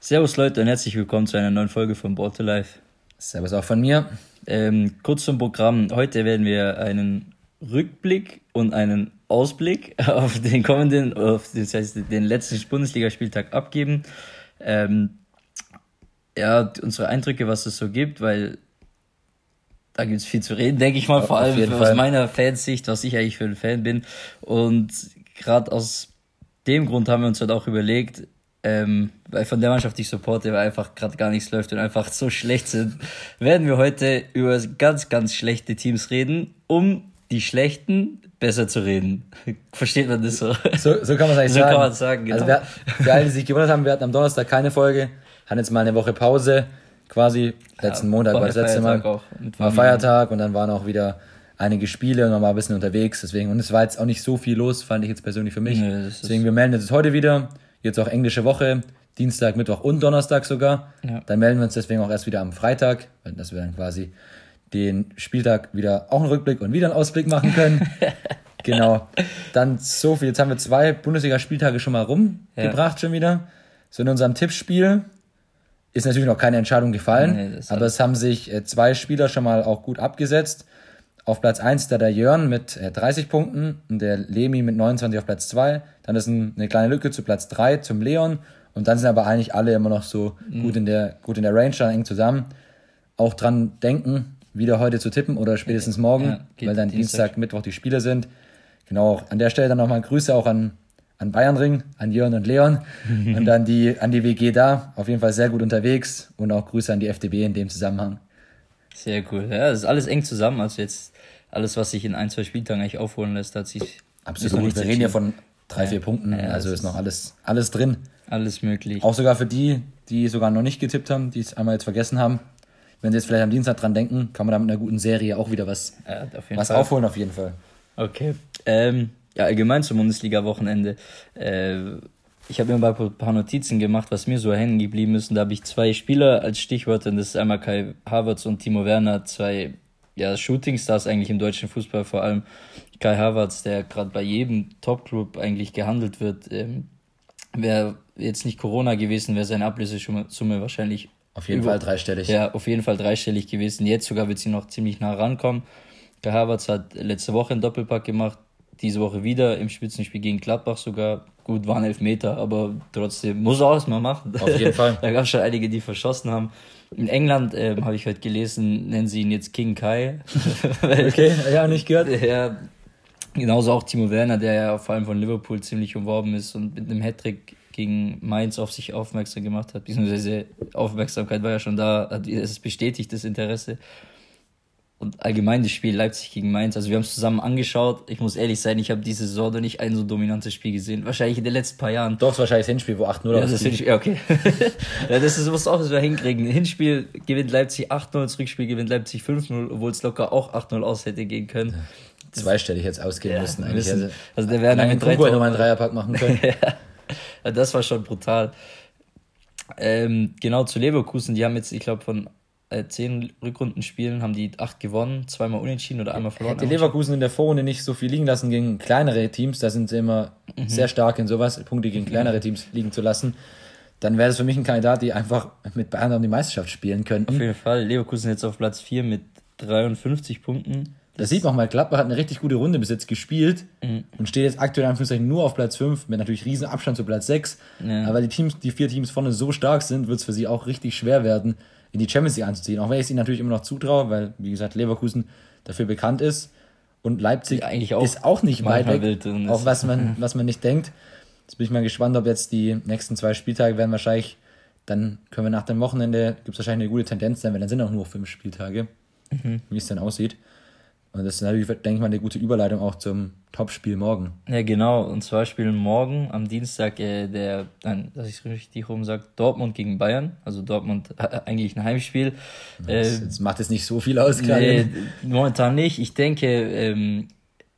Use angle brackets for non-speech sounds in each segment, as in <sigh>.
Servus Leute und herzlich willkommen zu einer neuen Folge von Borte Life. Servus auch von mir. Ähm, kurz zum Programm. Heute werden wir einen Rückblick und einen Ausblick <laughs> auf den kommenden, auf das heißt den letzten Bundesligaspieltag abgeben. Ähm, ja, unsere Eindrücke, was es so gibt, weil da gibt es viel zu reden, denke ich mal, vor allem aus meiner Fansicht, was ich eigentlich für ein Fan bin. Und gerade aus dem Grund haben wir uns halt auch überlegt, ähm, weil von der Mannschaft, die ich supporte, weil einfach gerade gar nichts läuft und einfach so schlecht sind, werden wir heute über ganz, ganz schlechte Teams reden, um die schlechten besser zu reden. <laughs> Versteht man das so? So, so kann man es eigentlich so sagen. So kann man sagen, genau. Also wir, für alle, die sich gewundert haben, wir hatten am Donnerstag keine Folge, hatten jetzt mal eine Woche Pause, quasi. Letzten ja, Montag war das letzte Mal. Auch war Feiertag und dann waren auch wieder einige Spiele und man war ein bisschen unterwegs. Deswegen, und es war jetzt auch nicht so viel los, fand ich jetzt persönlich für mich. Nee, deswegen, wir melden uns heute wieder. Jetzt auch englische Woche. Dienstag, Mittwoch und Donnerstag sogar. Ja. Dann melden wir uns deswegen auch erst wieder am Freitag, dass wir dann quasi den Spieltag wieder auch einen Rückblick und wieder einen Ausblick machen können. <laughs> genau. Dann so viel. Jetzt haben wir zwei Bundesliga-Spieltage schon mal rumgebracht, ja. schon wieder. So in unserem Tippspiel ist natürlich noch keine Entscheidung gefallen, nee, aber es haben sich äh, zwei Spieler schon mal auch gut abgesetzt. Auf Platz 1 da der Jörn mit 30 äh, Punkten und der Lemi mit 29 auf Platz 2. Dann ist eine kleine Lücke zu Platz 3 zum Leon. Und dann sind aber eigentlich alle immer noch so mhm. gut, in der, gut in der Range, dann eng zusammen. Auch dran denken, wieder heute zu tippen oder spätestens morgen, ja, weil dann Dienstag, Dienstag, Mittwoch die Spiele sind. Genau, an der Stelle dann nochmal Grüße auch an, an Bayernring, an Jörn und Leon <laughs> und dann die, an die WG da. Auf jeden Fall sehr gut unterwegs und auch Grüße an die FDB in dem Zusammenhang. Sehr cool. Ja, das ist alles eng zusammen. Also jetzt alles, was sich in ein, zwei Spieltagen eigentlich aufholen lässt, hat sich. Absolut. Wir reden ja von drei, vier Punkten. Ja, also ist noch alles, alles drin. Alles möglich. Auch sogar für die, die sogar noch nicht getippt haben, die es einmal jetzt vergessen haben. Wenn sie jetzt vielleicht am Dienstag dran denken, kann man da mit einer guten Serie auch wieder was, ja, was aufholen, auf jeden Fall. Okay. Ähm, ja, allgemein zum Bundesliga-Wochenende. Äh, ich habe mir mal ein paar Notizen gemacht, was mir so hängen geblieben ist. Und da habe ich zwei Spieler als Stichworte. Und das ist einmal Kai Havertz und Timo Werner, zwei ja, Shootingstars eigentlich im deutschen Fußball, vor allem Kai Havertz, der gerade bei jedem Top-Club eigentlich gehandelt wird. Ähm, wäre jetzt nicht Corona gewesen, wäre seine Ablösesumme wahrscheinlich. Auf jeden über, Fall dreistellig. Ja, auf jeden Fall dreistellig gewesen. Jetzt sogar wird sie noch ziemlich nah rankommen. Kai Havertz hat letzte Woche einen Doppelpack gemacht, diese Woche wieder im Spitzenspiel gegen Gladbach sogar. Gut, waren elf Meter, aber trotzdem muss er auch erstmal machen. Auf jeden Fall. <laughs> da gab es schon einige, die verschossen haben. In England ähm, habe ich heute gelesen, nennen sie ihn jetzt King Kai. <laughs> okay, ja, nicht gehört. <laughs> Ja, genauso auch Timo Werner, der ja vor allem von Liverpool ziemlich umworben ist und mit einem Hattrick gegen Mainz auf sich aufmerksam gemacht hat, beziehungsweise Aufmerksamkeit war ja schon da, es ist bestätigt, das Interesse und allgemein das Spiel Leipzig gegen Mainz. Also wir haben es zusammen angeschaut. Ich muss ehrlich sein, ich habe diese Saison noch nicht ein so dominantes Spiel gesehen. Wahrscheinlich in den letzten paar Jahren. Doch, wahrscheinlich das Hinspiel, wo 8-0 ja, das Hinspiel, ja, okay. <laughs> ja, das ist, muss auch so hinkriegen. Hinspiel gewinnt Leipzig 8-0, das Rückspiel gewinnt Leipzig 5-0, obwohl es locker auch 8-0 aus hätte gehen können. Ja, zweistellig jetzt ausgehen ja, müssen eigentlich. Müssen, also, also der wäre mit drei nochmal einen Dreierpack machen können. <laughs> ja, das war schon brutal. Ähm, genau zu Leverkusen, die haben jetzt, ich glaube, von äh, zehn Rückrundenspielen haben die acht gewonnen, zweimal unentschieden oder einmal verloren. Hätte Leverkusen in der Vorrunde nicht so viel liegen lassen gegen kleinere Teams, da sind sie immer mhm. sehr stark in sowas, Punkte gegen kleinere Teams liegen zu lassen, dann wäre es für mich ein Kandidat, die einfach mit Bayern um die Meisterschaft spielen könnten. Auf jeden Fall. Leverkusen jetzt auf Platz 4 mit 53 Punkten. Das, sieht man mal, Gladbach hat eine richtig gute Runde bis jetzt gespielt mhm. und steht jetzt aktuell Anführungszeichen nur auf Platz 5, mit natürlich riesen Abstand zu Platz 6. Ja. Aber die Teams, die vier Teams vorne so stark sind, wird es für sie auch richtig schwer werden, in die Champions League anzuziehen. Auch wenn ich es ihnen natürlich immer noch zutraue, weil, wie gesagt, Leverkusen dafür bekannt ist. Und Leipzig ja, auch ist auch nicht weit weg, auch was man, <laughs> was man nicht denkt. Jetzt bin ich mal gespannt, ob jetzt die nächsten zwei Spieltage werden wahrscheinlich, dann können wir nach dem Wochenende, gibt es wahrscheinlich eine gute Tendenz, denn dann sind auch nur fünf Spieltage, mhm. wie es dann aussieht. Und das ist natürlich, denke ich mal, eine gute Überleitung auch zum Topspiel morgen. Ja, genau. Und zwar spielen morgen am Dienstag äh, der, nein, dass ich es richtig rum sage, Dortmund gegen Bayern. Also Dortmund äh, eigentlich ein Heimspiel. Das, äh, jetzt macht es nicht so viel aus, gerade. Nee, momentan nicht. Ich denke, ähm,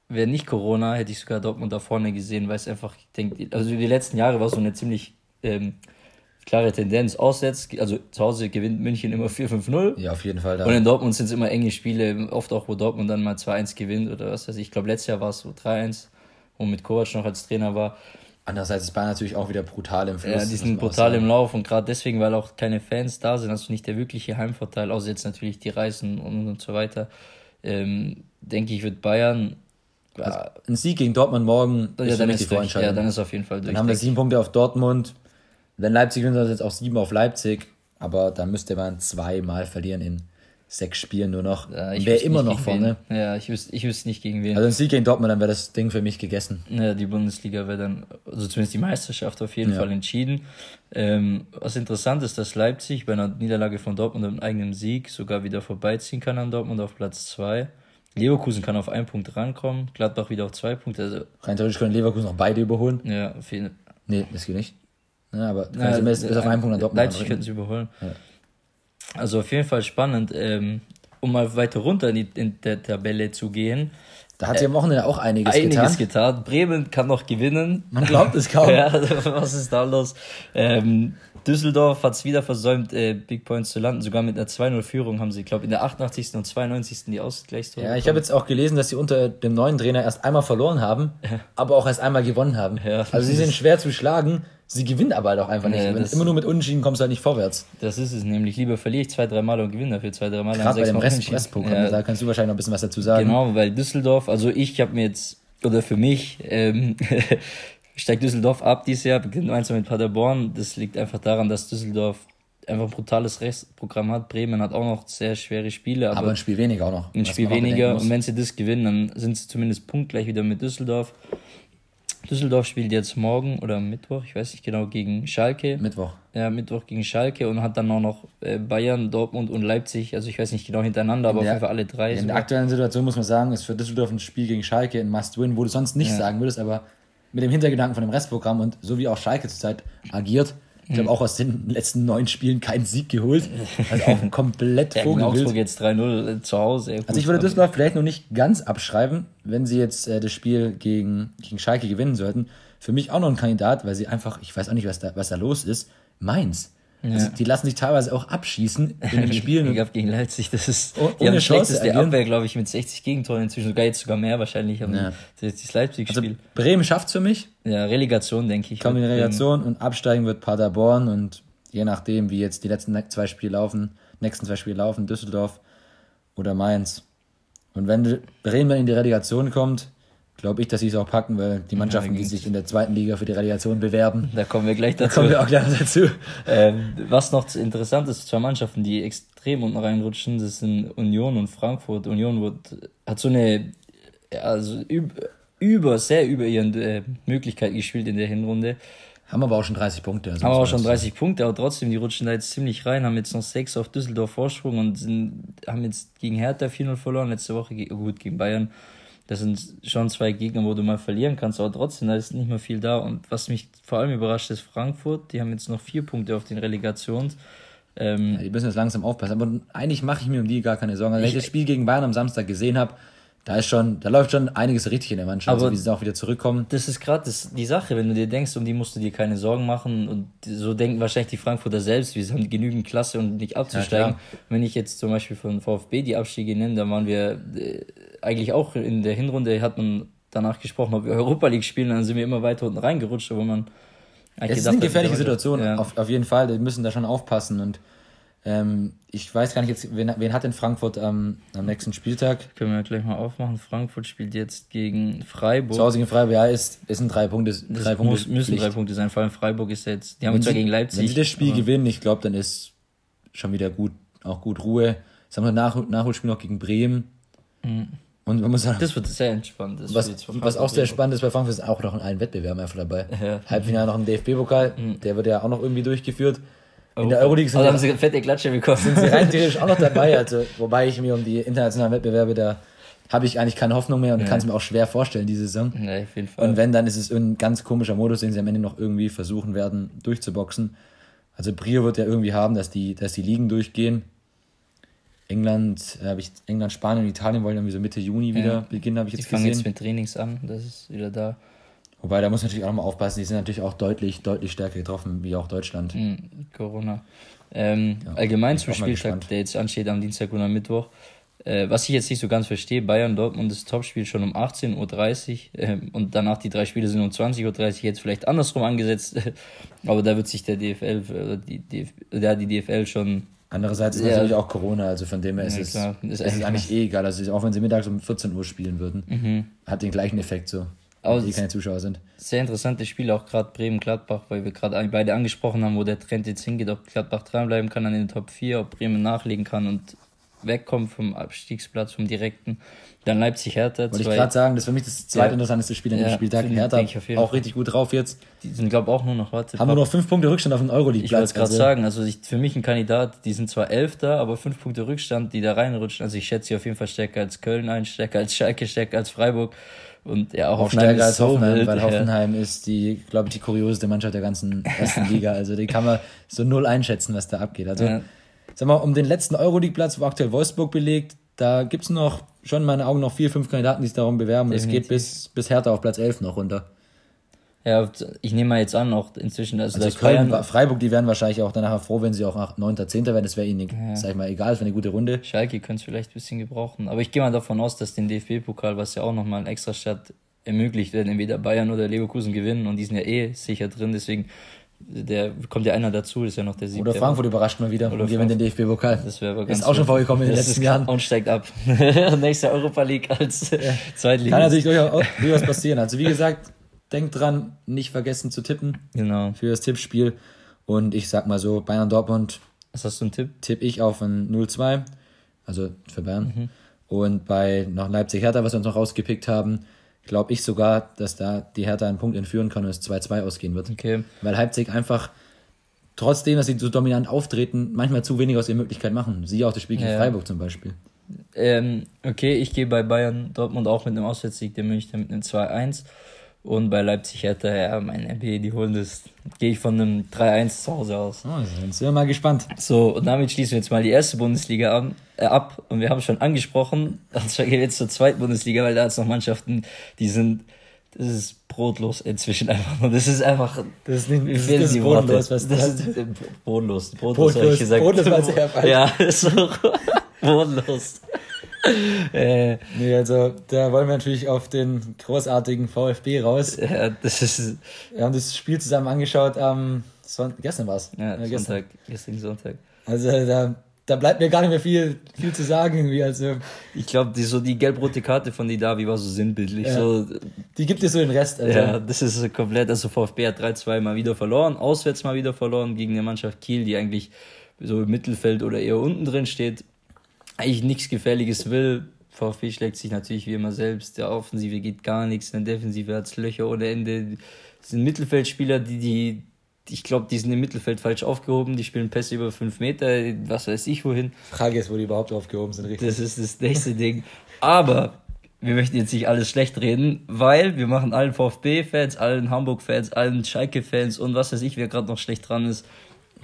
wäre nicht Corona, hätte ich sogar Dortmund da vorne gesehen, weil es einfach, ich denke, also die letzten Jahre war so eine ziemlich ähm, klare Tendenz. Auswärts, also zu Hause gewinnt München immer 4-5-0. Ja, auf jeden Fall. Da. Und in Dortmund sind es immer enge Spiele, oft auch, wo Dortmund dann mal 2-1 gewinnt oder was weiß ich. Ich glaube, letztes Jahr war es so 3-1, wo mit Kovac noch als Trainer war. Andererseits ist Bayern natürlich auch wieder brutal im Fluss. Ja, die sind brutal im Lauf und gerade deswegen, weil auch keine Fans da sind, hast du nicht der wirkliche Heimvorteil, außer jetzt natürlich die Reisen und, und so weiter. Ähm, denke ich, wird Bayern also ein Sieg gegen Dortmund morgen ja, ist dann ist die Vorentscheidung. Ja, dann ist auf jeden Fall durch. Dann haben wir sieben Punkte auf Dortmund. Wenn Leipzig gewinnt, dann jetzt auch sieben auf Leipzig. Aber dann müsste man zweimal verlieren in sechs Spielen nur noch. Ja, ich wäre immer noch vorne. Ja, ich wüsste, ich wüsste nicht gegen wen. Also ein Sieg gegen Dortmund, dann wäre das Ding für mich gegessen. Ja, die Bundesliga wäre dann, also zumindest die Meisterschaft auf jeden ja. Fall entschieden. Ähm, was interessant ist, dass Leipzig bei einer Niederlage von Dortmund und einem eigenen Sieg sogar wieder vorbeiziehen kann an Dortmund auf Platz zwei. Leverkusen kann auf einen Punkt rankommen, Gladbach wieder auf zwei Punkte. Also Rein theoretisch können Leverkusen noch beide überholen. Ja, auf jeden Nee, das geht nicht. Ja, aber ja, bis, bis auf einen Punkt an Dortmund Leipzig könnten sie überholen. Ja. Also auf jeden Fall spannend, ähm, um mal weiter runter in, die, in der Tabelle zu gehen. Da hat sie am Wochenende auch einiges, einiges getan. getan. Bremen kann noch gewinnen. Man glaubt es kaum. <laughs> ja, was ist da los? Ähm, Düsseldorf hat es wieder versäumt, äh, Big Points zu landen. Sogar mit einer 2-0-Führung haben sie, glaube ich, in der 88. und 92. die Ausgleichstore. Ja, ich habe jetzt auch gelesen, dass sie unter dem neuen Trainer erst einmal verloren haben, aber auch erst einmal gewonnen haben. Ja, also sie sind schwer zu schlagen. Sie gewinnen aber halt auch einfach nicht. Ja, Wenn immer nur mit Unentschieden kommst du halt nicht vorwärts. Das ist es nämlich. Lieber verliere ich zwei, drei Mal und gewinne dafür zwei, drei Mal. Gerade bei dem Rest, Restprogramm, ja. da kannst du wahrscheinlich noch ein bisschen was dazu sagen. Genau, weil Düsseldorf, also ich habe mir jetzt, oder für mich, ähm, <laughs> steigt Düsseldorf ab dieses Jahr, beginnt gemeinsam mit Paderborn. Das liegt einfach daran, dass Düsseldorf einfach ein brutales Restprogramm hat. Bremen hat auch noch sehr schwere Spiele. Aber, aber ein Spiel weniger auch noch. Ein Spiel weniger. Und wenn sie das gewinnen, dann sind sie zumindest punktgleich wieder mit Düsseldorf. Düsseldorf spielt jetzt morgen oder Mittwoch, ich weiß nicht genau, gegen Schalke. Mittwoch. Ja, Mittwoch gegen Schalke und hat dann auch noch äh, Bayern, Dortmund und Leipzig, also ich weiß nicht genau hintereinander, aber ja, auf jeden Fall alle drei. In der aktuellen Situation muss man sagen, ist für Düsseldorf ein Spiel gegen Schalke ein Must-Win, wo du sonst nicht ja. sagen würdest, aber mit dem Hintergedanken von dem Restprogramm und so wie auch Schalke zurzeit agiert, ich habe auch aus den letzten neun Spielen keinen Sieg geholt. Also auch <laughs> komplett ja, Vogelwild. Augsburg jetzt 3-0 zu Hause. Gut, also ich würde Düsseldorf vielleicht noch nicht ganz abschreiben, wenn sie jetzt äh, das Spiel gegen, gegen Schalke gewinnen sollten. Für mich auch noch ein Kandidat, weil sie einfach, ich weiß auch nicht, was da, was da los ist, Mainz. Ja. Also die lassen sich teilweise auch abschießen in den Spielen. <laughs> ich gegen Leipzig, das ist oh, die ohne. Die Abwehr, glaube ich, mit 60 Gegentoren inzwischen, sogar jetzt sogar mehr wahrscheinlich. Aber ja. Das, das Leipzig-Spiel. Also Bremen schafft's für mich. Ja, Relegation, denke ich. Kommen in Relegation und absteigen wird Paderborn und je nachdem, wie jetzt die letzten zwei Spiele laufen, nächsten zwei Spiele laufen, Düsseldorf oder Mainz. Und wenn Bremen in die Relegation kommt, glaube ich, dass sie es auch packen, weil die Mannschaften, die sich in der zweiten Liga für die Relegation bewerben. Da kommen wir gleich dazu. Da kommen wir auch gleich dazu. Ähm, was noch interessant ist, zwei Mannschaften, die extrem unten reinrutschen, das sind Union und Frankfurt. Union wird, hat so eine, also über, über sehr über ihren äh, Möglichkeiten gespielt in der Hinrunde. Haben aber auch schon 30 Punkte. Also haben aber auch schon 30 Punkte, aber trotzdem, die rutschen da jetzt ziemlich rein, haben jetzt noch 6 auf Düsseldorf Vorsprung und sind, haben jetzt gegen Hertha 4-0 verloren, letzte Woche gut gegen Bayern das sind schon zwei Gegner, wo du mal verlieren kannst, aber trotzdem, da ist nicht mehr viel da. Und was mich vor allem überrascht, ist Frankfurt. Die haben jetzt noch vier Punkte auf den Relegations. Ähm, ja, die müssen jetzt langsam aufpassen. Aber eigentlich mache ich mir um die gar keine Sorgen. Wenn ich das Spiel gegen Bayern am Samstag gesehen habe, da ist schon, da läuft schon einiges richtig in der Mannschaft, aber so wie sie auch wieder zurückkommen. Das ist gerade die Sache, wenn du dir denkst, um die musst du dir keine Sorgen machen und so denken wahrscheinlich die Frankfurter selbst, wir haben genügend Klasse, um nicht abzusteigen. Ja, wenn ich jetzt zum Beispiel von VfB die Abstiege nenne, dann waren wir äh, eigentlich auch in der Hinrunde hat man danach gesprochen, ob wir Europa League spielen, dann sind wir immer weiter unten reingerutscht, wo man es ist eine gefährliche Situation, ja. auf, auf jeden Fall. Wir müssen da schon aufpassen und ähm, ich weiß gar nicht jetzt, wen, wen hat denn Frankfurt am, am nächsten Spieltag? Können wir gleich mal aufmachen. Frankfurt spielt jetzt gegen Freiburg. Zu Hause gegen Freiburg, ja, ist, ist ein drei Punkte. Drei Punkte muss, müssen Pflicht. drei Punkte sein. Vor allem Freiburg ist jetzt, die haben zwar gegen Leipzig. Wenn sie das Spiel gewinnen, ich glaube, dann ist schon wieder gut, auch gut Ruhe. Jetzt haben wir Nach Nachholspiel noch gegen Bremen. Mhm. Und man muss sagen, das wird sehr entspannt. Das was, was auch sehr spannend ist bei Frankfurt, ist auch noch in allen Wettbewerben einfach dabei. Ja. Halbfinale noch ein DFB-Pokal, mhm. der wird ja auch noch irgendwie durchgeführt. In der Euroleague sind, also haben sie fette Klatsche bekommen. sind sie rein <laughs> theoretisch auch noch dabei. Also, wobei ich mir um die internationalen Wettbewerbe da habe ich eigentlich keine Hoffnung mehr und ja. kann es mir auch schwer vorstellen, diese Saison. Ja, auf jeden Fall. Und wenn, dann ist es ein ganz komischer Modus, den sie am Ende noch irgendwie versuchen werden, durchzuboxen. Also Brio wird ja irgendwie haben, dass die, dass die Ligen durchgehen. England, äh, habe ich England, Spanien und Italien wollen irgendwie so Mitte Juni wieder ja. beginnen, habe ich jetzt die gesehen. Die fangen jetzt mit Trainings an, das ist wieder da. Wobei, da muss man natürlich auch mal aufpassen, die sind natürlich auch deutlich, deutlich stärker getroffen, wie auch Deutschland. Mhm, Corona. Ähm, ja, allgemein zum Spieltag, der jetzt ansteht am Dienstag und am Mittwoch. Äh, was ich jetzt nicht so ganz verstehe, Bayern Dortmund ist Topspiel schon um 18.30 Uhr äh, und danach die drei Spiele sind um 20.30 Uhr, jetzt vielleicht andersrum angesetzt, <laughs> aber da wird sich der DFL oder die, ja, die DFL schon. Andererseits ist ja, natürlich auch Corona, also von dem her ist, ja, es, ist ist eigentlich <laughs> eh egal. Also auch wenn sie mittags um 14 Uhr spielen würden, mhm. hat den gleichen Effekt so. Aber die keine Zuschauer sind. Sehr interessantes Spiel, auch gerade Bremen-Gladbach, weil wir gerade beide angesprochen haben, wo der Trend jetzt hingeht, ob Gladbach dranbleiben kann an den Top 4, ob Bremen nachlegen kann und wegkommt vom Abstiegsplatz, vom direkten. Dann Leipzig-Hertha. Wollte ich gerade sagen, das ist für mich das zweitinteressanteste Spiel an ja, dem Spieltag. Hertha auch richtig gut drauf jetzt. Die sind, glaube ich, auch nur noch, warte. Haben nur noch fünf Punkte Rückstand auf den Euroleague-Platz. Ich wollte gerade also. sagen, also ich, für mich ein Kandidat, die sind zwar Elfter, aber fünf Punkte Rückstand, die da reinrutschen. Also ich schätze sie auf jeden Fall stärker als Köln ein, stärker als Schalke, stärker als Freiburg. Und ja, auch Hoffenheim stärker als so Hoffenheim, wild, weil ja. Hoffenheim ist die, glaube ich, die kurioseste Mannschaft der ganzen ersten <laughs> Liga. Also die kann man so null einschätzen, was da abgeht. Also, ja. sag mal, um den letzten Euroleague-Platz, wo aktuell Wolfsburg belegt, da gibt es noch, schon in meinen Augen, noch vier, fünf Kandidaten, die sich darum bewerben. Definitiv. Es geht bis, bis Hertha auf Platz 11 noch runter. Ja, ich nehme mal jetzt an, auch inzwischen, also, also Köln, Bayern, Freiburg, die wären wahrscheinlich auch danach froh, wenn sie auch 9., 10. werden. Das wäre ihnen, ja. sag ich mal, egal, es wäre eine gute Runde. Schalke könnte es vielleicht ein bisschen gebrauchen. Aber ich gehe mal davon aus, dass den DFB-Pokal, was ja auch nochmal ein extra Start ermöglicht, werden entweder Bayern oder Leverkusen gewinnen und die sind ja eh sicher drin, deswegen der kommt ja einer dazu, ist ja noch der siebte. Oder Frankfurt überrascht mal wieder oder und gewinnt den DFB-Pokal. Das wäre aber ganz Ist auch schon vorgekommen in den letzten Jahren. Und steigt ab. <laughs> Nächste Europa League als ja. Zweitliga. Kann natürlich durchaus passieren. Also wie gesagt, denkt dran, nicht vergessen zu tippen. Genau. Für das Tippspiel. Und ich sag mal so, Bayern Dortmund. Was hast du einen Tipp? Tipp ich auf ein 0-2. Also für Bayern. Mhm. Und bei noch Leipzig Hertha, was wir uns noch rausgepickt haben, glaube ich sogar, dass da die Hertha einen Punkt entführen kann und es 2-2 ausgehen wird. Okay. Weil Leipzig einfach, trotzdem, dass sie so dominant auftreten, manchmal zu wenig aus ihrer Möglichkeit machen. Sie auch das Spiel gegen ja. Freiburg zum Beispiel. Ähm, okay, ich gehe bei Bayern Dortmund auch mit einem Auswärtssieg der München mit einem 2-1. Und bei Leipzig hätte ja, mein MB, die holen das. Gehe ich von einem 3-1 zu Hause aus. Oh, sind wir mal gespannt. So, und damit schließen wir jetzt mal die erste Bundesliga an, äh, ab. Und wir haben schon angesprochen, <laughs> und zwar gehen wir jetzt zur zweiten Bundesliga, weil da hat es noch Mannschaften, die sind, das ist brotlos inzwischen einfach. Und das ist einfach, das ist nicht, das ist die brotlos, was das ist. Brotlos, brotlos, brotlos, ich gesagt. Brotlos, brotlos Ja, ist <laughs> so, brotlos <laughs> äh, nee, also da wollen wir natürlich auf den großartigen VfB raus. Ja, das ist. Wir haben das Spiel zusammen angeschaut am Son gestern war es. Ja, ja, Sonntag, gestern Sonntag. Also da, da bleibt mir gar nicht mehr viel, viel zu sagen irgendwie. Also ich glaube, die so die gelb-rote Karte von Didavi war so sinnbildlich. Ja, so, die gibt dir so den Rest. Also. Ja, das ist komplett. Also VfB hat 3-2 mal wieder verloren, auswärts mal wieder verloren gegen eine Mannschaft Kiel, die eigentlich so im Mittelfeld oder eher unten drin steht eigentlich nichts Gefährliches will. VfB schlägt sich natürlich wie immer selbst. Der Offensive geht gar nichts, in der Defensive hat es Löcher ohne Ende. Das sind Mittelfeldspieler, die, die, ich glaube, die sind im Mittelfeld falsch aufgehoben. Die spielen Pässe über fünf Meter, was weiß ich wohin. Frage ist, wo die überhaupt aufgehoben sind, richtig. Das ist das nächste Ding. Aber wir möchten jetzt nicht alles schlecht reden, weil wir machen allen VfB-Fans, allen Hamburg-Fans, allen Schalke-Fans und was weiß ich, wer gerade noch schlecht dran ist,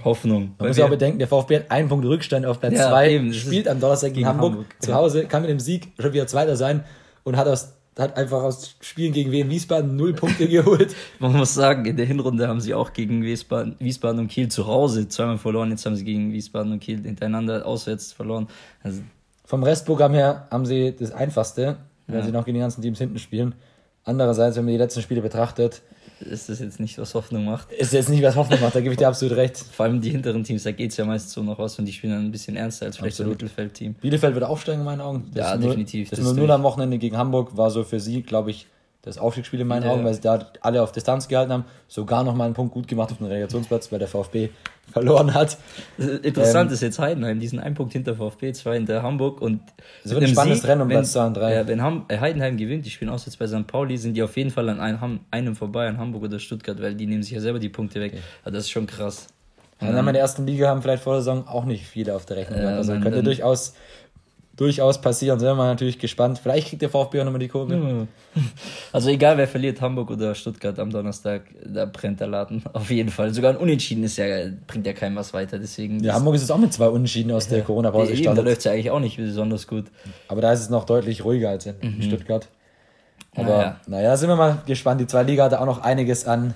Hoffnung. Man muss ja auch bedenken, der VfB hat einen Punkt Rückstand auf Platz 2, ja, spielt am Donnerstag gegen, gegen Hamburg, Hamburg, zu Hause, kann mit dem Sieg schon wieder Zweiter sein und hat, aus, hat einfach aus Spielen gegen Wien Wiesbaden null Punkte <laughs> geholt. Man muss sagen, in der Hinrunde haben sie auch gegen Wiesbaden, Wiesbaden und Kiel zu Hause zweimal verloren, jetzt haben sie gegen Wiesbaden und Kiel hintereinander auswärts verloren. Also Vom Restprogramm her haben sie das Einfachste, weil ja. sie noch gegen die ganzen Teams hinten spielen. Andererseits, wenn man die letzten Spiele betrachtet, ist das jetzt nicht, was Hoffnung macht. Ist jetzt nicht, was Hoffnung macht, da gebe ich dir absolut recht. Vor allem die hinteren Teams, da geht es ja meistens so noch aus und die spielen dann ein bisschen ernster als vielleicht absolut. das Mittelfeldteam. Bielefeld wird aufsteigen in meinen Augen. Das ja, definitiv. Das, das 0 am Wochenende gegen Hamburg war so für sie, glaube ich, das Aufstiegsspiel in meinen ja. Augen, weil sie da alle auf Distanz gehalten haben, sogar noch mal einen Punkt gut gemacht auf den Relegationsplatz, weil der VfB verloren hat. Interessant ähm, ist jetzt Heidenheim, die sind ein Punkt hinter VfB, zwei hinter Hamburg und es wird ein spannendes Sieg, Rennen um Platz 2 und 3. Ja, wenn Ham äh, Heidenheim gewinnt, die spielen aus jetzt bei St. Pauli, sind die auf jeden Fall an einem, einem vorbei, an Hamburg oder Stuttgart, weil die nehmen sich ja selber die Punkte weg. Okay. Also das ist schon krass. Ja, dann in der ersten Liga haben vielleicht vor der Saison auch nicht viele auf der Rechnung. Äh, also könnte durchaus durchaus passieren. Sind wir natürlich gespannt. Vielleicht kriegt der VfB auch nochmal die Kurve. <laughs> Also egal wer verliert, Hamburg oder Stuttgart am Donnerstag, da brennt der Laden. <laughs> Auf jeden Fall. Sogar ein Unentschieden ist ja, bringt ja keinem was weiter. Deswegen ja, Hamburg ist es auch mit zwei Unentschieden aus der Corona-Pause gestartet. Da läuft es ja eigentlich auch nicht besonders gut. Aber da ist es noch deutlich ruhiger als in mhm. Stuttgart. Aber naja. naja, sind wir mal gespannt. Die zwei Liga hat auch noch einiges an,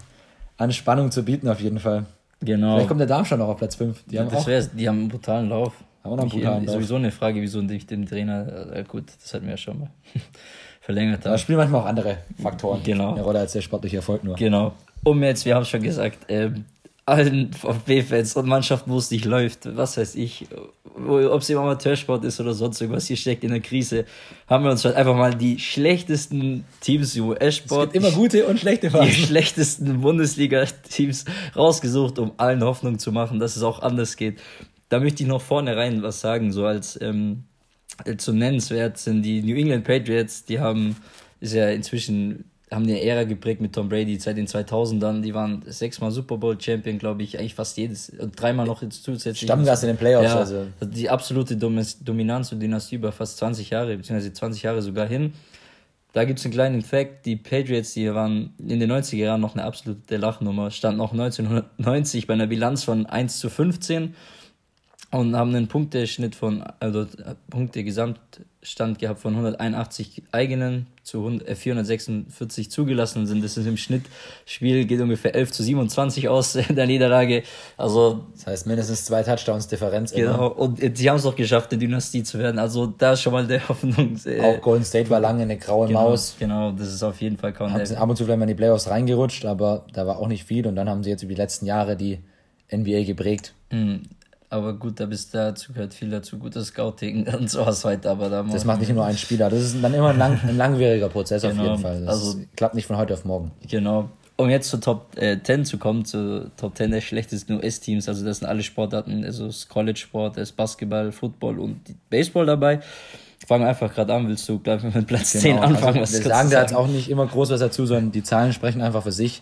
an Spannung zu bieten, auf jeden Fall. Genau. Vielleicht kommt der Darmstadt noch auf Platz 5. Die, ja, haben, auch, die haben einen brutalen Lauf. Auch noch einen brutalen Lauf. Sowieso eine Frage, wieso nicht den Trainer, äh, gut, das hatten wir ja schon mal <laughs> verlängert. Da spielen manchmal auch andere Faktoren genau. eine Rolle als der sportliche Erfolg nur. Genau. Um jetzt, wir haben schon gesagt, ähm, allen VfB-Fans und Mannschaften, wo es nicht läuft, was weiß ich, ob es im Amateursport ist oder sonst irgendwas, hier steckt in der Krise, haben wir uns halt einfach mal die schlechtesten Teams im US-Sport. Es gibt immer gute und schlechte Phasen. Die schlechtesten Bundesliga-Teams rausgesucht, um allen Hoffnung zu machen, dass es auch anders geht. Da möchte ich noch vornherein was sagen, so als ähm, zum Nennenswert sind die New England Patriots, die haben, ist ja inzwischen haben eine Ära geprägt mit Tom Brady seit den 2000ern. Die waren sechsmal Super Bowl Champion, glaube ich, eigentlich fast jedes und dreimal noch zusätzlich. Stammgast in den Playoffs. Ja, also. Die absolute Dominanz und Dynastie über fast 20 Jahre, beziehungsweise 20 Jahre sogar hin. Da gibt es einen kleinen Fact, die Patriots, die waren in den 90er Jahren noch eine absolute Lachnummer, standen auch 1990 bei einer Bilanz von 1 zu 15 und haben einen Punkteschnitt von, also Punkte Gesamtstand gehabt von 181 eigenen zu 446 äh, zugelassen sind. Das ist im Schnitt, Spiel geht ungefähr 11 zu 27 aus <laughs> der Niederlage. Also. Das heißt mindestens zwei Touchdowns Differenz. Genau. Immer. Und sie haben es auch geschafft, eine Dynastie zu werden. Also da ist schon mal der <laughs> Hoffnung. Äh, auch Golden State war lange eine graue genau, Maus. Genau, das ist auf jeden Fall kaum. Haben ab und zu vielleicht mal in die Playoffs reingerutscht, aber da war auch nicht viel. Und dann haben sie jetzt über die letzten Jahre die NBA geprägt. Mhm. Aber gut, da bist dazu gehört viel dazu, gutes Scouting und <laughs> sowas weiter. Aber da das macht nicht nur ein Spieler, das ist dann immer ein, lang, ein langwieriger Prozess genau. auf jeden Fall. Das also, klappt nicht von heute auf morgen. Genau. Um jetzt zur Top äh, 10 zu kommen, zur Top 10 der schlechtesten US-Teams, also das sind alle Sportarten, also das College-Sport, das Basketball, Football und Baseball dabei. Fangen einfach gerade an, willst du gleich mit Platz genau. 10 anfangen? Also, wir sagen da jetzt auch nicht immer groß was dazu, sondern die Zahlen sprechen einfach für sich.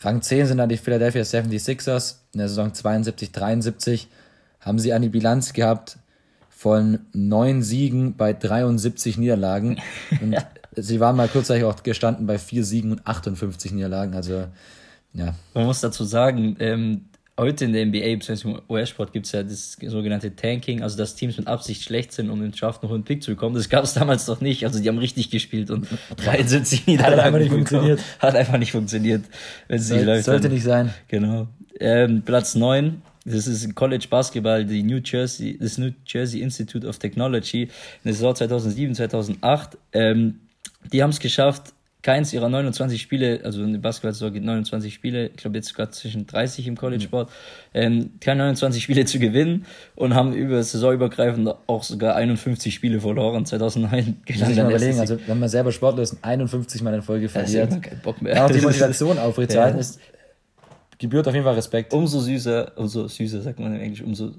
Rang 10 sind dann die Philadelphia 76ers in der Saison 72, 73 haben sie eine Bilanz gehabt von neun Siegen bei 73 Niederlagen. <laughs> Und ja. sie waren mal kurzzeitig auch gestanden bei vier Siegen und 58 Niederlagen. Also, ja. Man muss dazu sagen, ähm, heute in der NBA bzw. im US-Sport gibt es ja das sogenannte Tanking, also dass Teams mit Absicht schlecht sind, um den Draft noch einen Pick zu bekommen. Das gab es damals doch nicht. Also die haben richtig gespielt und <laughs> 73 Niederlagen. Hat einfach nicht funktioniert. Hat einfach nicht funktioniert. Wenn sie Soll, sollte nicht sein. Genau. Ähm, Platz 9 das ist College Basketball, die New Jersey, das New Jersey Institute of Technology in der Saison 2007, 2008. Ähm, die haben es geschafft, keins ihrer 29 Spiele, also in der Basketball-Saison geht 29 Spiele, ich glaube jetzt gerade zwischen 30 im College-Sport, ähm, keine 29 Spiele zu gewinnen und haben über saisonübergreifend auch sogar 51 Spiele verloren. 2009 gelang dann überlegen, also wenn man selber Sportler ist, 51 Mal in Folge verliert, ja, keinen Bock mehr. Auch die <laughs> Motivation aufrechtzuerhalten ja. ist gebührt auf jeden Fall Respekt. Umso süßer, umso süßer sagt man im Englisch, umso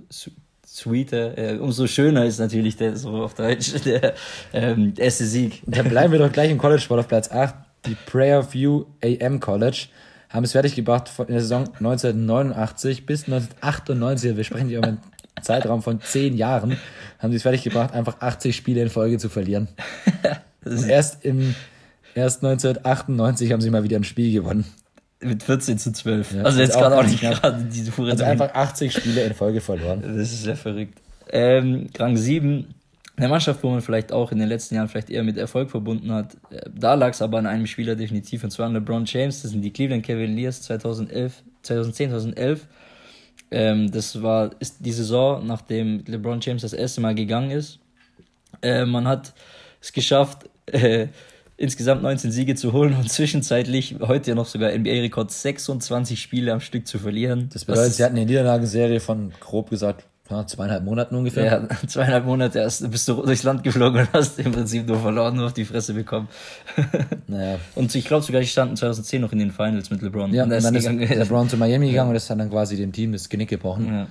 sweeter, äh, umso schöner ist natürlich der, so auf Deutsch, <laughs> der ähm, erste Sieg. Dann bleiben wir doch gleich im College-Sport auf Platz 8. Die Prayer View AM College haben es fertiggebracht in der Saison 1989 bis 1998. Wir sprechen hier über einen Zeitraum von 10 Jahren. Haben sie es fertiggebracht, einfach 80 Spiele in Folge zu verlieren. <laughs> erst im Erst 1998 haben sie mal wieder ein Spiel gewonnen. Mit 14 zu 12. Ja, also jetzt gerade auch nicht gerade diese Fuhre. Also einfach 80 Spiele in Folge verloren. <laughs> Das ist sehr verrückt. Ähm, Rang 7, eine Mannschaft, wo man vielleicht auch in den letzten Jahren vielleicht eher mit Erfolg verbunden hat. Äh, da lag es aber an einem Spieler definitiv, und zwar an LeBron James. Das sind die Cleveland Cavaliers 2011, 2010, 2011. Ähm, das war ist die Saison, nachdem LeBron James das erste Mal gegangen ist. Äh, man hat es geschafft, <laughs> äh, insgesamt 19 Siege zu holen und zwischenzeitlich heute ja noch sogar NBA-Rekord 26 Spiele am Stück zu verlieren. Das bedeutet, sie hatten eine Niederlagenserie von grob gesagt ja, zweieinhalb Monaten ungefähr. Ja, <laughs> zweieinhalb Monate erst bist du durchs Land geflogen und hast im Prinzip nur verloren, nur auf die Fresse bekommen. <laughs> Naja. Und ich glaube sogar, die standen 2010 noch in den Finals mit LeBron. Ja, und, und dann ist LeBron zu Miami gegangen ja. und das hat dann quasi dem Team das Genick gebrochen. Ja.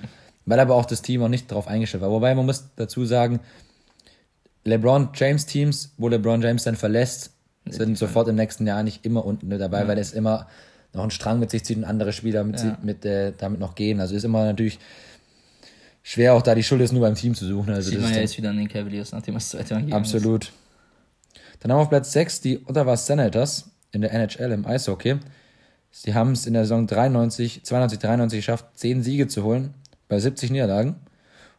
Weil aber auch das Team auch nicht darauf eingestellt war. Wobei man muss dazu sagen, LeBron James Teams, wo LeBron James dann verlässt, sind sofort im nächsten Jahr nicht immer unten dabei, ja. weil es immer noch einen Strang mit sich zieht und andere Spieler mit, ja. mit äh, damit noch gehen. Also ist immer natürlich schwer, auch da die Schuld ist nur beim Team zu suchen. Also Sieht man ja jetzt wieder an den Cavaliers, nachdem es zweite Jahr Absolut. Ist. Dann haben wir auf Platz 6 die Ottawa Senators in der NHL im Eishockey. Sie haben es in der Saison 93, 92, 93 geschafft, 10 Siege zu holen bei 70 Niederlagen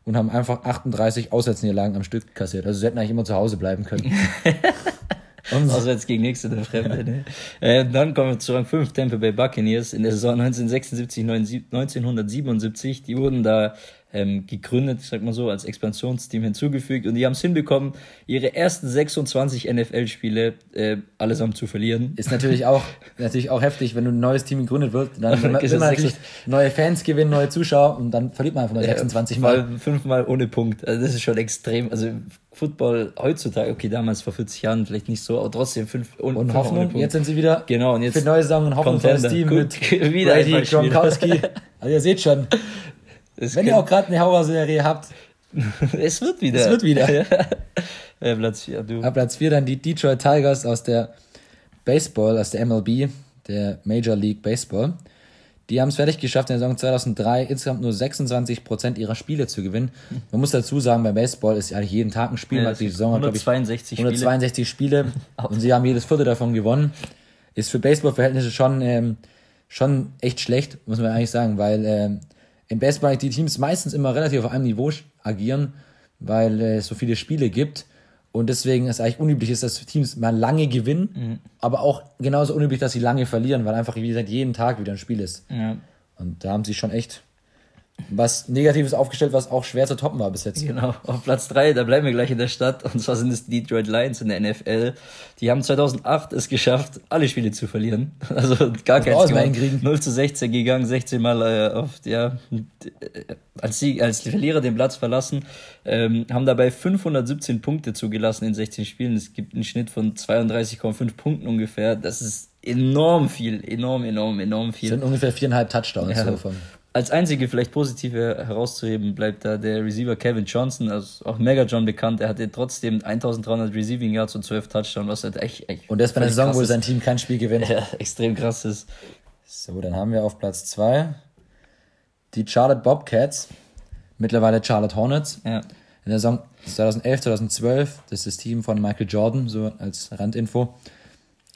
und haben einfach 38 Auswärtsniederlagen am Stück kassiert. Also sie hätten eigentlich immer zu Hause bleiben können. <laughs> <laughs> Also jetzt gegen nächste der Fremde. Ne? äh, dann kommen wir zu Rang 5, Tampa Bay Buccaneers in der Saison 1976, 1977. Die wurden da ähm, gegründet, sag mal so, als Expansionsteam hinzugefügt und die haben es hinbekommen, ihre ersten 26 NFL-Spiele äh, allesamt zu verlieren. Ist natürlich auch, natürlich auch heftig, wenn du ein neues Team gegründet wird, dann <laughs> will man, will man natürlich neue Fans gewinnen, neue Zuschauer und dann verliert man einfach nur 26 ja, Mal. Fünfmal ohne Punkt. Also das ist schon extrem. Also Football heutzutage, okay, damals vor 40 Jahren vielleicht nicht so, aber trotzdem fünf und, und Hoffnung. Jetzt sind sie wieder genau und jetzt für neue Saison ein hoffnungsvolles Team Gut, mit <laughs> wieder Brady, Gronkowski. <laughs> Also ihr seht schon, es Wenn ihr auch gerade eine Horrorserie habt. <laughs> es wird wieder. Es wird wieder. ja, <laughs> Platz 4, du. Auf Platz 4 dann die Detroit Tigers aus der Baseball, aus der MLB, der Major League Baseball. Die haben es fertig geschafft, in der Saison 2003 insgesamt nur 26% ihrer Spiele zu gewinnen. Man muss dazu sagen, bei Baseball ist eigentlich jeden Tag ein Spiel. Ja, die Saison 162 hat, ich, 162 Spiele. Spiele <laughs> und sie haben jedes vierte davon gewonnen. Ist für Baseball-Verhältnisse schon, ähm, schon echt schlecht, muss man eigentlich sagen, weil ähm, im Baseball die Teams meistens immer relativ auf einem Niveau agieren, weil es so viele Spiele gibt. Und deswegen ist es eigentlich unüblich ist, dass Teams mal lange gewinnen, mhm. aber auch genauso unüblich, dass sie lange verlieren, weil einfach, wie gesagt, jeden Tag wieder ein Spiel ist. Ja. Und da haben sie schon echt was Negatives aufgestellt, was auch schwer zu toppen war bis jetzt. Genau, auf Platz 3, da bleiben wir gleich in der Stadt, und zwar sind es die Detroit Lions in der NFL. Die haben 2008 es geschafft, alle Spiele zu verlieren. <laughs> Also gar kein gewonnen. 0 zu 16 gegangen, 16 Mal äh, auf, ja, als, Sieg, als Verlierer den Platz verlassen, ähm, haben dabei 517 Punkte zugelassen in 16 Spielen. Es gibt einen Schnitt von 32,5 Punkten ungefähr. Das ist enorm viel, enorm, enorm, enorm viel. Das sind ungefähr viereinhalb Touchdowns. Ja. So von als einzige vielleicht positive herauszuheben bleibt da der Receiver Kevin Johnson, also auch Mega John bekannt. Er hatte trotzdem 1300 Receiving Yards und 12 Touchdowns, was halt echt, echt Und das bei einer Saison, wo sein Team kein Spiel gewinnt. <laughs> Ja, extrem krass ist. So, dann haben wir auf Platz 2 die Charlotte Bobcats, mittlerweile Charlotte Hornets. Ja. In der Saison 2011, 2012, das ist das Team von Michael Jordan, so als Randinfo,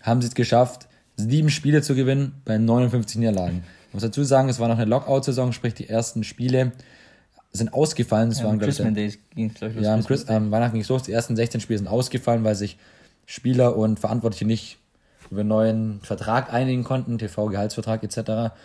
haben sie es geschafft, sieben Spiele zu gewinnen bei 59 Niederlagen. Ich muss dazu sagen, es war noch eine Lockout-Saison, sprich die ersten Spiele sind ausgefallen. Das ja, waren, glaube ich, Days ging glaube ich, Ja, am Chris, ähm, Weihnachten ging es los. Die ersten 16 Spiele sind ausgefallen, weil sich Spieler und Verantwortliche nicht über einen neuen Vertrag einigen konnten, TV-Gehaltsvertrag etc.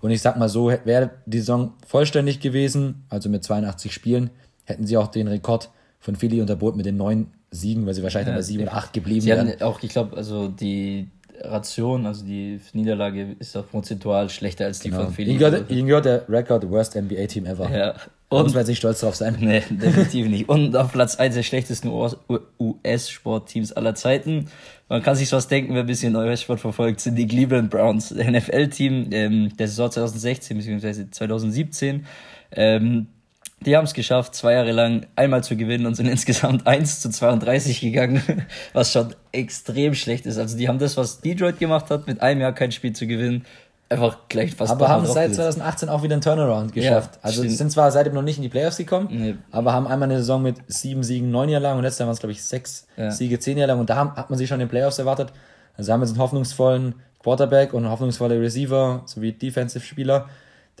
Und ich sag mal so, wäre die Saison vollständig gewesen, also mit 82 Spielen, hätten sie auch den Rekord von Philly unterboten mit den neun Siegen, weil sie wahrscheinlich ja, bei sieben oder acht geblieben wären. auch, ich glaube, also die Ration, also die Niederlage ist auch prozentual schlechter als die genau. von. Ihnen gehört, der Record Worst NBA Team ever. Ja. Und, muss man nicht stolz drauf sein. Nee, definitiv nicht. Und auf Platz 1 der schlechtesten US-Sportteams aller Zeiten. Man kann sich was denken, wer ein bisschen US-Sport verfolgt, sind die Cleveland Browns. NFL-Team ähm, der Saison 2016 bzw. 2017. Ähm, die haben es geschafft, zwei Jahre lang einmal zu gewinnen und sind <laughs> insgesamt 1 zu 32 gegangen, was schon extrem schlecht ist. Also die haben das, was Detroit gemacht hat, mit einem Jahr kein Spiel zu gewinnen, einfach gleich fast Aber haben seit 2018 auch wieder einen Turnaround geschafft. Ja, also sind zwar seitdem noch nicht in die Playoffs gekommen, nee. aber haben einmal eine Saison mit sieben Siegen, neun Jahren lang und letztes Jahr waren es, glaube ich, sechs ja. Siege, zehn Jahre lang und da haben, hat man sich schon in den Playoffs erwartet. Also haben wir jetzt einen hoffnungsvollen Quarterback und einen hoffnungsvollen Receiver sowie Defensive-Spieler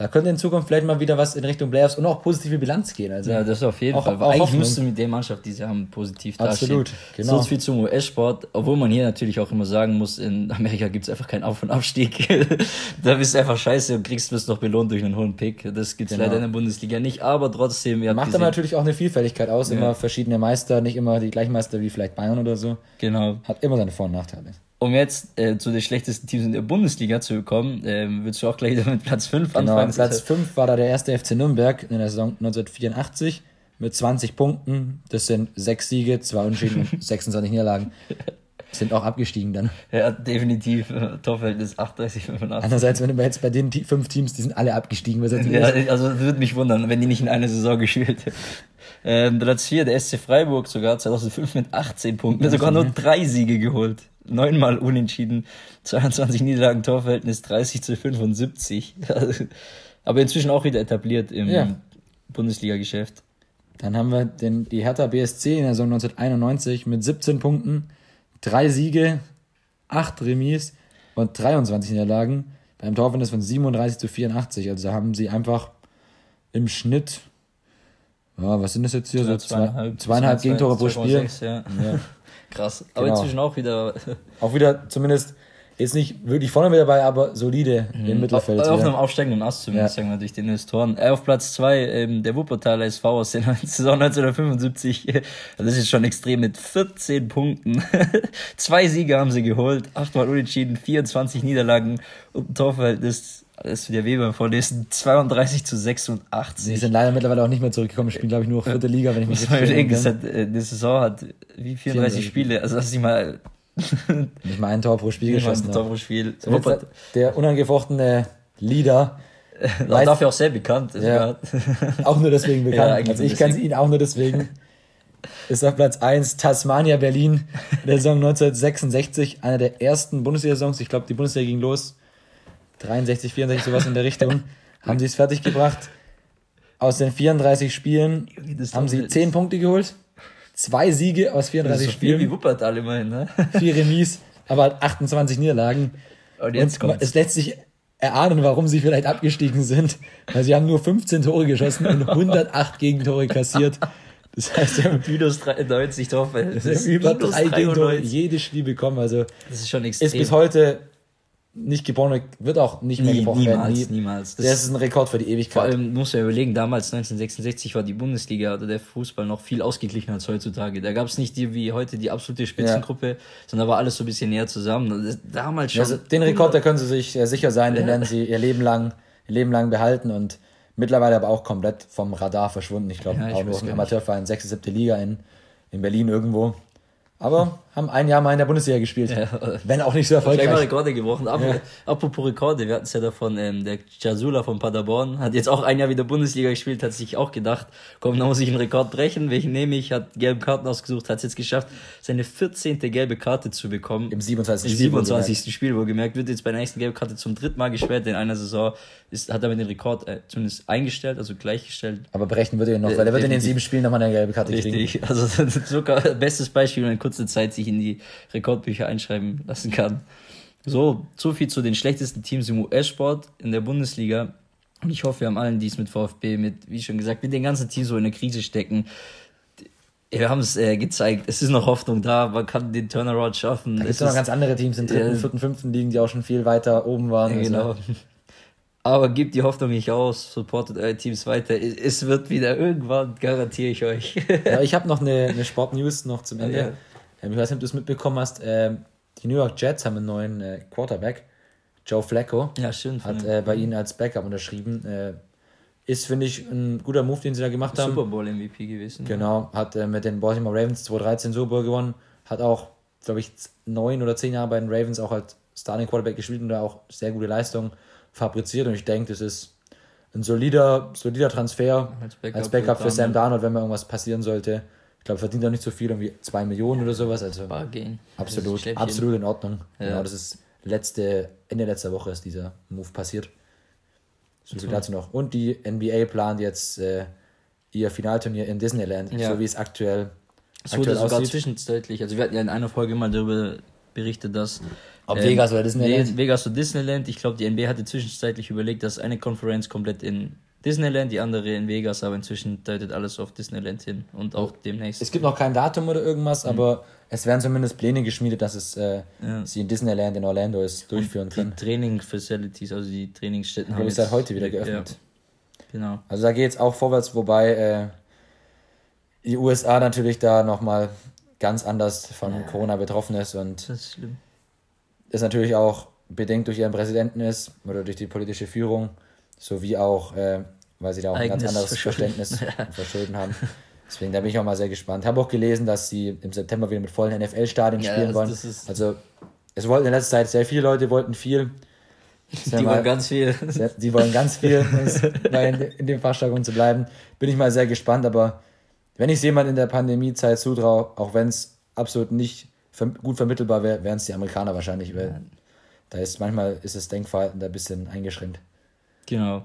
da könnte in Zukunft vielleicht mal wieder was in Richtung Playoffs und auch positive Bilanz gehen. Also ja, das auf jeden auch, Fall. Auch Eigentlich Hoffnung. musst du mit der Mannschaft, die sie haben, positiv dastehen. Absolut, genau. So viel zum US-Sport, obwohl man hier natürlich auch immer sagen muss, in Amerika gibt es einfach keinen Auf- und Abstieg. <laughs> da bist du einfach scheiße und kriegst wirst noch belohnt durch einen hohen Pick. Das gibt's genau. leider in der Bundesliga nicht, aber trotzdem. Macht gesehen, aber natürlich auch eine Vielfältigkeit aus, ja. immer verschiedene Meister, nicht immer die gleichen Meister wie vielleicht Bayern oder so. Genau. Hat immer seine Vor- und Nachteile um jetzt äh, zu den schlechtesten Teams in der Bundesliga zu kommen, ähm, würdest du auch gleich mit Platz 5 genau, anfangen. Platz 5 war da der erste FC Nürnberg in der Saison 1984 mit 20 Punkten. Das sind sechs Siege, zwei Unentschieden und <laughs> 26 Niederlagen. Sind auch abgestiegen dann. Ja, definitiv. Torverhältnis 38, 85. Andererseits, wenn du jetzt bei den fünf Teams, die sind alle abgestiegen. Was ja, also würde mich wundern, wenn die nicht in einer Saison gespielt hätten. Ähm, Platz 4, der SC Freiburg sogar 2005 mit 18 Punkten, ja, sogar nur drei Siege geholt neunmal unentschieden, 22 Niederlagen, Torverhältnis 30 zu 75. <laughs> Aber inzwischen auch wieder etabliert im ja. Bundesliga-Geschäft. Dann haben wir den, die Hertha BSC in der Saison 1991 mit 17 Punkten, drei Siege, acht Remis und 23 Niederlagen beim Torverhältnis von 37 zu 84. Also haben sie einfach im Schnitt Ja, was sind das jetzt hier? So zweieinhalb, zweieinhalb Gegentore pro Spiel. ja. ja. <laughs> Krass. Aber genau. inzwischen auch wieder. <laughs> auch wieder zumindest ist nicht wirklich vorne mit dabei, aber solide mhm. im Mittelfeld. Auf, auf einem aufsteigenden Ast zumindest, ja. sagen wir durch den Investoren. Äh, auf Platz zwei ähm, der Wuppertaler SV aus der <laughs> Saison 1975. <laughs> Das ist schon extrem mit 14 Punkten. zwei Siege haben sie geholt, achtmal unentschieden, 24 Niederlagen und ein Torverhältnis ist der Weber vorlesen, 32 zu 86. Sie sind leider mittlerweile auch nicht mehr zurückgekommen, spielen glaube ich nur vierte Liga, wenn ich mich richtig erinnere. Äh, die Saison hat wie 34, 34 Spiele, also lass ich mal <laughs> nicht mal ein Tor pro Spiel geschossen. Ein Tor pro Spiel. So, der unangefochtene Leader. <laughs> War dafür auch sehr bekannt. Ja, <laughs> auch nur deswegen bekannt. Ja, also ich kenne ihn auch nur deswegen. Ist auf Platz 1 Tasmania Berlin der Saison 1966, einer der ersten Bundesliga-Saisons. Ich glaube, die Bundesliga ging los 63, 64, sowas in der Richtung. <laughs> haben sie es fertiggebracht. Aus den 34 Spielen haben sie 10 Punkte geholt. Zwei Siege aus 34 so Spielen. wie Wuppertal immerhin, ne? <laughs> Vier Remis, aber 28 Niederlagen. Und jetzt kommt es lässt sich erahnen, warum sie vielleicht abgestiegen sind. Weil sie haben nur 15 Tore geschossen und 108 Gegentore kassiert. Das heißt, sie haben minus 93 Torverhältnis. Über drei Gegentore jedes Spiel bekommen. Also das ist schon extrem. Ist bis heute nicht gebrochen wird auch nicht mehr Nie, gebrochen niemals, werden. Nie. Niemals. Das, das, ist ein Rekord für die Ewigkeit. Vor allem muss man überlegen, damals 1966 war die Bundesliga oder der Fußball noch viel ausgeglichener als heutzutage. Da gab es nicht die wie heute die absolute Spitzengruppe, ja. sondern da war alles so ein bisschen näher zusammen. damals schon. Also den Rekord, da können sie sich sicher sein, den ja. werden sie ihr Leben lang, ihr Leben lang behalten und mittlerweile aber auch komplett vom Radar verschwunden. Ich glaube ja, auch im Amateurverein, 6., 7. Liga in, in Berlin irgendwo. Aber haben ein Jahr mal in der Bundesliga gespielt. Ja. Wenn auch nicht so erfolgreich. Mal Rekorde gebrochen. Apropos, ja. apropos Rekorde, wir hatten es ja davon, ähm, der Jasula von Paderborn hat jetzt auch ein Jahr wieder Bundesliga gespielt, hat sich auch gedacht, komm, da muss ich einen Rekord brechen. Welchen nehme ich? Hat gelbe Karten ausgesucht, hat es jetzt geschafft, seine 14. gelbe Karte zu bekommen. Im 27. Im 27. Spiel, Spiel wohlgemerkt. Wird jetzt bei der nächsten gelben Karte zum dritten Mal gesperrt in einer Saison. Ist, hat damit den Rekord äh, zumindest eingestellt, also gleichgestellt. Aber brechen würde er noch, weil er wird in den sieben Spielen nochmal eine gelbe Karte Richtig. kriegen. Richtig. Also <laughs> sogar bestes Beispiel, in kurzer Zeit sich in die Rekordbücher einschreiben lassen kann. So, so viel zu den schlechtesten Teams im US-Sport in der Bundesliga. Und ich hoffe, wir haben allen, die es mit VfB, mit, wie schon gesagt, mit den ganzen Teams so in der Krise stecken. Wir haben es äh, gezeigt, es ist noch Hoffnung da, man kann den Turnaround schaffen. Da gibt es noch ganz andere Teams in dritten, äh, vierten, fünften Ligen, die auch schon viel weiter oben waren. Ja, genau. Also. Aber gebt die Hoffnung nicht aus, supportet eure Teams weiter. Es wird wieder irgendwann, garantiere ich euch. ja, ich habe noch eine, eine Sport-News noch zum Ende. Ja. Ähm, ich weiß nicht, ob du es mitbekommen hast. Ähm, die New York Jets haben einen neuen äh, Quarterback. Joe Flacco. Ja, stimmt. Hat äh, bei ihnen als Backup unterschrieben. Äh, ist, finde ich, ein guter Move, den sie da gemacht haben. Super Bowl MVP gewesen. Genau. Hat äh, mit den Baltimore Ravens 2013 Super Bowl gewonnen. Hat auch, glaube ich, neun oder zehn Jahre bei den Ravens auch als Starting Quarterback gespielt und da auch sehr gute Leistungen fabriziert. Und ich denke, das ist ein solider, solider Transfer als Backup, als Backup für Sam Darnold, wenn mal irgendwas passieren sollte. Ich glaube, verdient auch nicht so viel, irgendwie zwei Millionen oder sowas. Also Bargain. Absolut, absolut in Ordnung. Ja. Genau, das ist letzte, Ende letzter Woche ist dieser Move passiert. So viel dazu noch. Und die NBA plant jetzt äh, ihr Finalturnier in Disneyland, ja. so wie es aktuell, es wurde sogar zwischenzeitlich. Also wir hatten ja in einer Folge mal darüber berichtet, dass ob ähm, Vegas oder Disneyland? Vegas oder Disneyland. Ich glaube, die NBA hatte zwischenzeitlich überlegt, dass eine Konferenz komplett in Disneyland, die andere in Vegas, aber inzwischen deutet alles auf Disneyland hin und auch demnächst. Es gibt noch kein Datum oder irgendwas, mhm. aber es werden zumindest Pläne geschmiedet, dass es äh, ja. sie in Disneyland in Orlando ist, durchführen und können. Die Training-Facilities, also die Trainingsstätten haben. Seit heute wieder geöffnet. Ja. Genau. Also da geht es auch vorwärts, wobei äh, die USA natürlich da nochmal ganz anders von ja. Corona betroffen ist und das ist schlimm. Das natürlich auch bedingt durch ihren Präsidenten ist oder durch die politische Führung sowie auch, äh, weil sie da auch Eigenes ein ganz anderes Verständnis <laughs> verschulden haben. Deswegen, da bin ich auch mal sehr gespannt. Habe auch gelesen, dass sie im September wieder mit vollen NFL-Stadien ja, spielen wollen. also, es wollten in letzter Zeit sehr viele Leute, wollten viel. Die mal, wollen ganz viel. Sehr, die wollen ganz viel, <laughs> in, in dem Fachjargon zu bleiben. Bin ich mal sehr gespannt, aber wenn ich es jemand in der Pandemiezeit zutraue, auch wenn es absolut nicht gut vermittelbar wäre, wären es die Amerikaner wahrscheinlich. Weil da ist manchmal ist das Denkverhalten da ein bisschen eingeschränkt. Genau.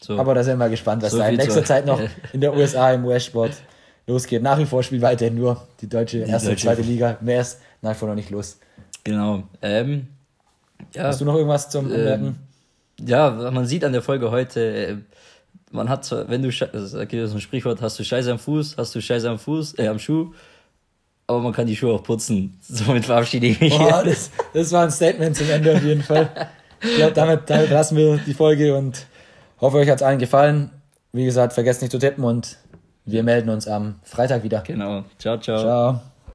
So. Aber da sind wir gespannt, was so da in nächster Zeit noch <laughs> in der USA im US-Sport losgeht. Nach wie vor spielt weiterhin nur die deutsche die erste und zweite Liga. Mehr ist nach wie vor noch nicht los. Genau. Ähm, ja, Hast du noch irgendwas zum ähm, Ja, man sieht an der Folge heute, äh, man hat zwar, wenn du, also, da gibt es ein Sprichwort, hast du Scheiße am Fuß, hast du Scheiße am Fuß, äh, am Schuh, aber man kann die Schuhe auch putzen. <laughs> Somit verabschiede ich mich. Boah, das, das war ein Statement zum Ende auf jeden Fall. <laughs> Ich glaube, damit, damit lassen wir die Folge und hoffe, euch hat es allen gefallen. Wie gesagt, vergesst nicht zu tippen und wir melden uns am Freitag wieder. Genau. Ciao, ciao. Ciao.